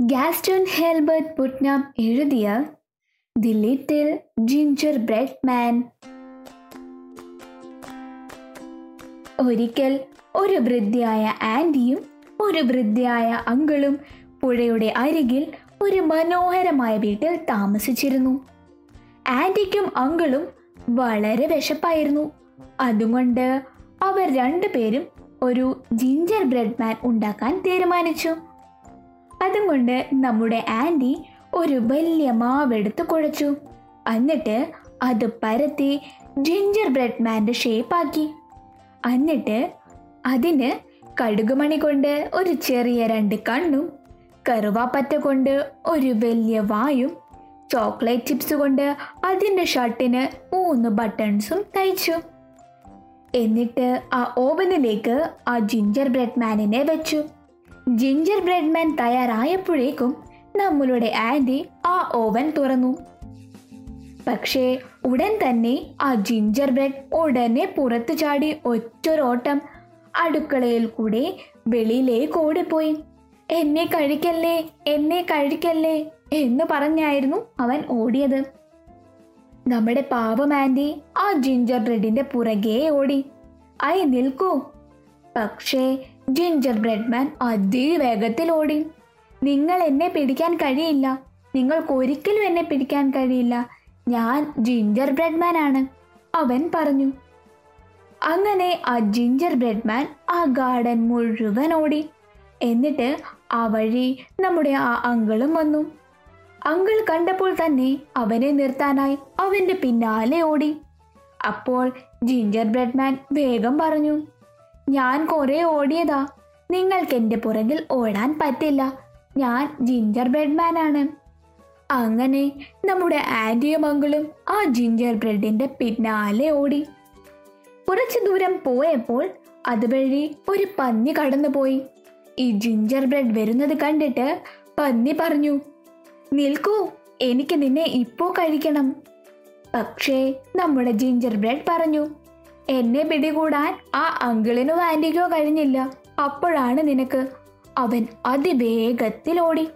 Gaston Helbert Putnam എഴുതിയ the little gingerbread man ഒരിക്കൽ ഒരു വൃദ്ധയായ ആന്റിയും ഒരു വൃദ്ധയായ അങ്കിളും പുഴയുടെ അരികിൽ ഒരു മനോഹരമായ വീട്ടിൽ താമസിച്ചിരുന്നു. ആന്റിക്കും അങ്കിളും വളരെ വിശപ്പായിരുന്നു. അതുകൊണ്ട് അവർ രണ്ടുപേരും ഒരു ജിഞ്ചർ ബ്രെഡ് മാൻ ഉണ്ടാക്കാൻ തീരുമാനിച്ചു. അതുകൊണ്ട് നമ്മുടെ ആന്റി ഒരു വലിയ മാവെടുത്ത് കുഴച്ചു. എന്നിട്ട് അത് പരത്തി ജിഞ്ചർ ബ്രെഡ് മാന്റെ ഷേപ്പാക്കി എന്നിട്ട് അതിന് കടുകുമണി കൊണ്ട് ഒരു ചെറിയ രണ്ട് കണ്ണും കറുവാപ്പറ്റ കൊണ്ട് ഒരു വലിയ വായും ചോക്ലേറ്റ് ചിപ്സ് കൊണ്ട് അതിന്റെ ഷർട്ടിന് മൂന്ന് ബട്ടൺസും തയ്ച്ചു. എന്നിട്ട് ആ ഓവനിലേക്ക് ആ ജിഞ്ചർ ബ്രെഡ് മാനിനെ വെച്ചു. ജിഞ്ചർ ബ്രെഡ് മാൻ തയ്യാറായപ്പോഴേക്കും നമ്മളുടെ ആന്റി ആ ഓവൻ തുറന്നു. പക്ഷേ ഉടൻ തന്നെ ആ ജിഞ്ചർ ബ്രെഡ് ഉടനെ പുറത്തു ചാടി ഒറ്റൊരോട്ടം അടുക്കളയിൽ കൂടെ വെളിയിലേക്ക് ഓടിപ്പോയി. എന്നെ കഴിക്കല്ലേ എന്നെ കഴിക്കല്ലേ എന്ന് പറഞ്ഞായിരുന്നു അവൻ ഓടിയത്. നമ്മുടെ പാവം ആന്റി ആ ജിഞ്ചർ ബ്രെഡിന്റെ പുറകെ ഓടി. ഐ നിൽക്കൂ. പക്ഷേ ജിഞ്ചർ ബ്രെഡ്മാൻ അതിവേഗത്തിൽ ഓടി. നിങ്ങൾ എന്നെ പിടിക്കാൻ കഴിയില്ല. നിങ്ങൾക്ക് ഒരിക്കലും എന്നെ പിടിക്കാൻ കഴിയില്ല. ഞാൻ ജിഞ്ചർ ബ്രെഡ് മാൻ ആണ്. അവൻ പറഞ്ഞു. അങ്ങനെ ആ ജിഞ്ചർ ബ്രെഡ്മാൻ ആ ഗാർഡൻ മുഴുവൻ ഓടി. എന്നിട്ട് ആ വഴി നമ്മുടെ ആ അങ്കിളും വന്നു. അങ്കിൾ കണ്ടപ്പോൾ തന്നെ അവനെ നിർത്താനായി അവന്റെ പിന്നാലെ ഓടി. അപ്പോൾ ജിഞ്ചർ ബ്രെഡ് മാൻ വേഗം പറഞ്ഞു ഞാൻ കുറെ ഓടിയതാ. നിങ്ങൾക്ക് എന്റെ പുറകിൽ ഓടാൻ പറ്റില്ല. ഞാൻ ജിഞ്ചർ ബ്രെഡ് മാൻ ആണ്. അങ്ങനെ നമ്മുടെ ആന്റിയും അങ്കിളും ആ ജിഞ്ചർ ബ്രെഡിന്റെ പിന്നാലെ ഓടി. കുറച്ചു ദൂരം പോയപ്പോൾ അതുവഴി ഒരു പന്നി കടന്നുപോയി. ഈ ജിഞ്ചർ ബ്രെഡ് വരുന്നത് കണ്ടിട്ട് പന്നി പറഞ്ഞു നിൽക്കൂ എനിക്ക് നിന്നെ ഇപ്പോ കഴിക്കണം. പക്ഷേ നമ്മുടെ ജിഞ്ചർ ബ്രെഡ് പറഞ്ഞു എന്നെ പിടികൂടാൻ ആ അങ്കിളിനോ ആന്റിക്കോ കഴിഞ്ഞില്ല. അപ്പോഴാണ് നിനക്ക് അവൻ അതിവേഗത്തിൽ ഓടി.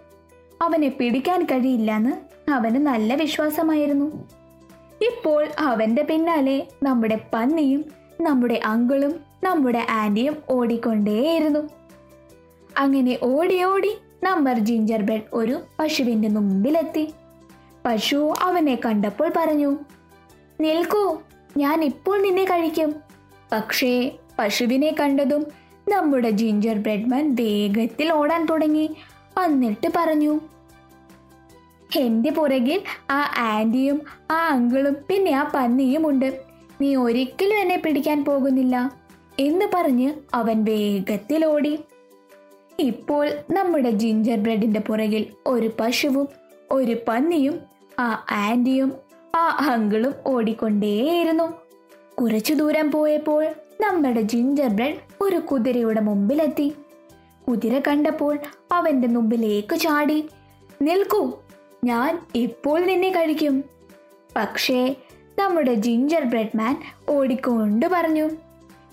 അവനെ പിടിക്കാൻ കഴിയില്ലെന്ന് അവന് നല്ല വിശ്വാസമായിരുന്നു. ഇപ്പോൾ അവന്റെ പിന്നാലെ നമ്മുടെ പന്നിയും നമ്മുടെ അങ്കിളും നമ്മുടെ ആന്റിയും ഓടിക്കൊണ്ടേയിരുന്നു. അങ്ങനെ ഓടി ഓടി നമ്പർ ജിഞ്ചർ ബ്രെഡ് ഒരു പശുവിന്റെ മുമ്പിലെത്തി. പശു അവനെ കണ്ടപ്പോൾ പറഞ്ഞു നിൽക്കൂ ഞാൻ ഇപ്പോൾ നിന്നെ കഴിക്കും. പക്ഷേ പശുവിനെ കണ്ടതും നമ്മുടെ ജിഞ്ചർ ബ്രെഡ്മാൻ വേഗത്തിൽ ഓടാൻ തുടങ്ങി. എന്നിട്ട് പറഞ്ഞു എന്റെ പുറകിൽ ആ ആന്റിയും ആ അങ്കിളും പിന്നെ ആ പന്നിയും ഉണ്ട്. നീ ഒരിക്കലും എന്നെ പിടിക്കാൻ പോകുന്നില്ല. എന്ന് പറഞ്ഞ് അവൻ വേഗത്തിൽ ഓടി. ഇപ്പോൾ നമ്മുടെ ജിഞ്ചർ ബ്രെഡിന്റെ പുറകിൽ ഒരു പശുവും ഒരു പന്നിയും ആ ആന്റിയും ആ അങ്കിളും ഓടിക്കൊണ്ടേയിരുന്നു. കുറച്ചു ദൂരം പോയപ്പോൾ നമ്മുടെ ജിഞ്ചർ ബ്രെഡ് ഒരു കുതിരയുടെ മുമ്പിലെത്തി. കുതിര കണ്ടപ്പോൾ അവന്റെ മുമ്പിലേക്ക് ചാടി നിൽക്കൂ ഞാൻ ഇപ്പോൾ നിന്നെ കഴിക്കും. പക്ഷേ നമ്മുടെ ജിഞ്ചർ ബ്രെഡ് മാൻ ഓടിക്കൊണ്ട് പറഞ്ഞു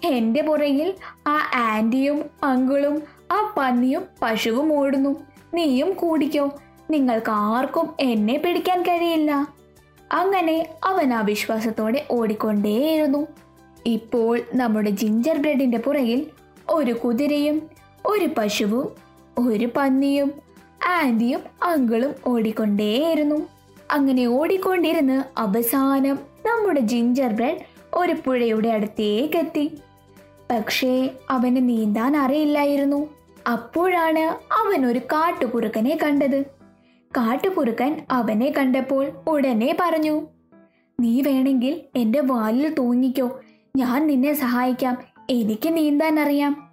എന്റെ പുറകിൽ ആ ആന്റിയും അങ്കിളും ആ പന്നിയും പശുവും ഓടുന്നു. നീയും കൂടിക്കോ. നിങ്ങൾക്ക് ആർക്കും എന്നെ പിടിക്കാൻ കഴിയില്ല. അങ്ങനെ അവൻ ആ വിശ്വാസത്തോടെ ഓടിക്കൊണ്ടേയിരുന്നു. ഇപ്പോൾ നമ്മുടെ ജിഞ്ചർ ബ്രെഡിന്റെ പുറകിൽ ഒരു കുതിരയും ഒരു പശുവും ഒരു പന്നിയും ആന്റിയും അങ്കിളും ഓടിക്കൊണ്ടേയിരുന്നു. അങ്ങനെ ഓടിക്കൊണ്ടിരുന്ന് അവസാനം നമ്മുടെ ജിഞ്ചർ ബ്രെഡ് ഒരു പുഴയുടെ അടുത്തേക്കെത്തി പക്ഷേ അവന് നീന്താൻ അറിയില്ലായിരുന്നു. അപ്പോഴാണ് അവൻ ഒരു കാട്ടുകുറുക്കനെ കണ്ടത്. കാട്ടുകുറുക്കൻ അവനെ കണ്ടപ്പോൾ ഉടനെ പറഞ്ഞു നീ വേണമെങ്കിൽ എന്റെ വാലിൽ തൂങ്ങിക്കോ. ഞാൻ നിന്നെ സഹായിക്കാം. എനിക്ക് നീന്താൻ അറിയാം.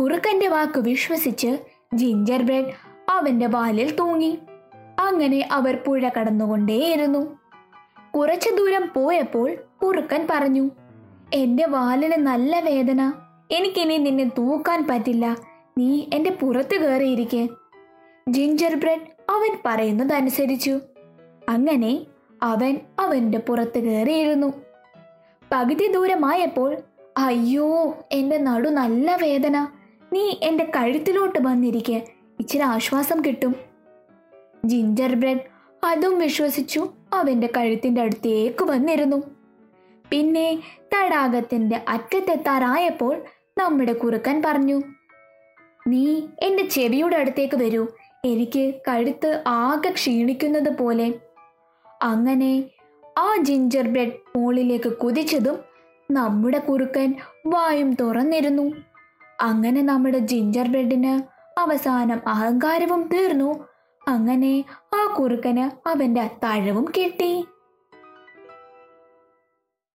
കുറുക്കന്റെ വാക്ക് വിശ്വസിച്ച് ജിഞ്ചർ ബ്രെഡ് അവന്റെ വാലിൽ തൂങ്ങി. അങ്ങനെ അവർ പുഴ കടന്നുകൊണ്ടേയിരുന്നു. കുറച്ചു ദൂരം പോയപ്പോൾ കുറുക്കൻ പറഞ്ഞു എന്റെ വാലിന് നല്ല വേദന. എനിക്കിനി നിന്നെ തൂക്കാൻ പറ്റില്ല. നീ എന്റെ പുറത്ത് കയറിയിരിക്കെ ജിഞ്ചർ ബ്രെഡ് അവൻ പറയുന്നതനുസരിച്ചു. അങ്ങനെ അവൻ അവന്റെ പുറത്ത് കയറിയിരുന്നു പകുതി ദൂരമായപ്പോൾ അയ്യോ എന്റെ നടു നല്ല വേദന. നീ എന്റെ കഴുത്തിലോട്ട് വന്നിരിക്കെ. ഇച്ചിരി ആശ്വാസം കിട്ടും. ജിഞ്ചർ ബ്രെഡ് അതും വിശ്വസിച്ചു അവന്റെ കഴുത്തിന്റെ അടുത്തേക്ക് വന്നിരുന്നു. പിന്നെ തടാകത്തിന്റെ അറ്റത്തെത്താറായപ്പോൾ നമ്മുടെ കുറുക്കൻ പറഞ്ഞു നീ എന്റെ ചെവിയുടെ അടുത്തേക്ക് വരൂ. എനിക്ക് കഴുത്ത് ആകെ ക്ഷീണിക്കുന്നത് പോലെ. അങ്ങനെ ആ ജിഞ്ചർ ബ്രെഡ് മോളിലേക്ക് കുതിച്ചതും നമ്മുടെ കുറുക്കൻ വായും തുറന്നിരുന്നു. അങ്ങനെ നമ്മുടെ ജിഞ്ചർ ബ്രെഡിന് അവസാനം അഹങ്കാരവും തീർന്നു. അങ്ങനെ ആ കുറുക്കന് അവന്റെ തഴവും കിട്ടി.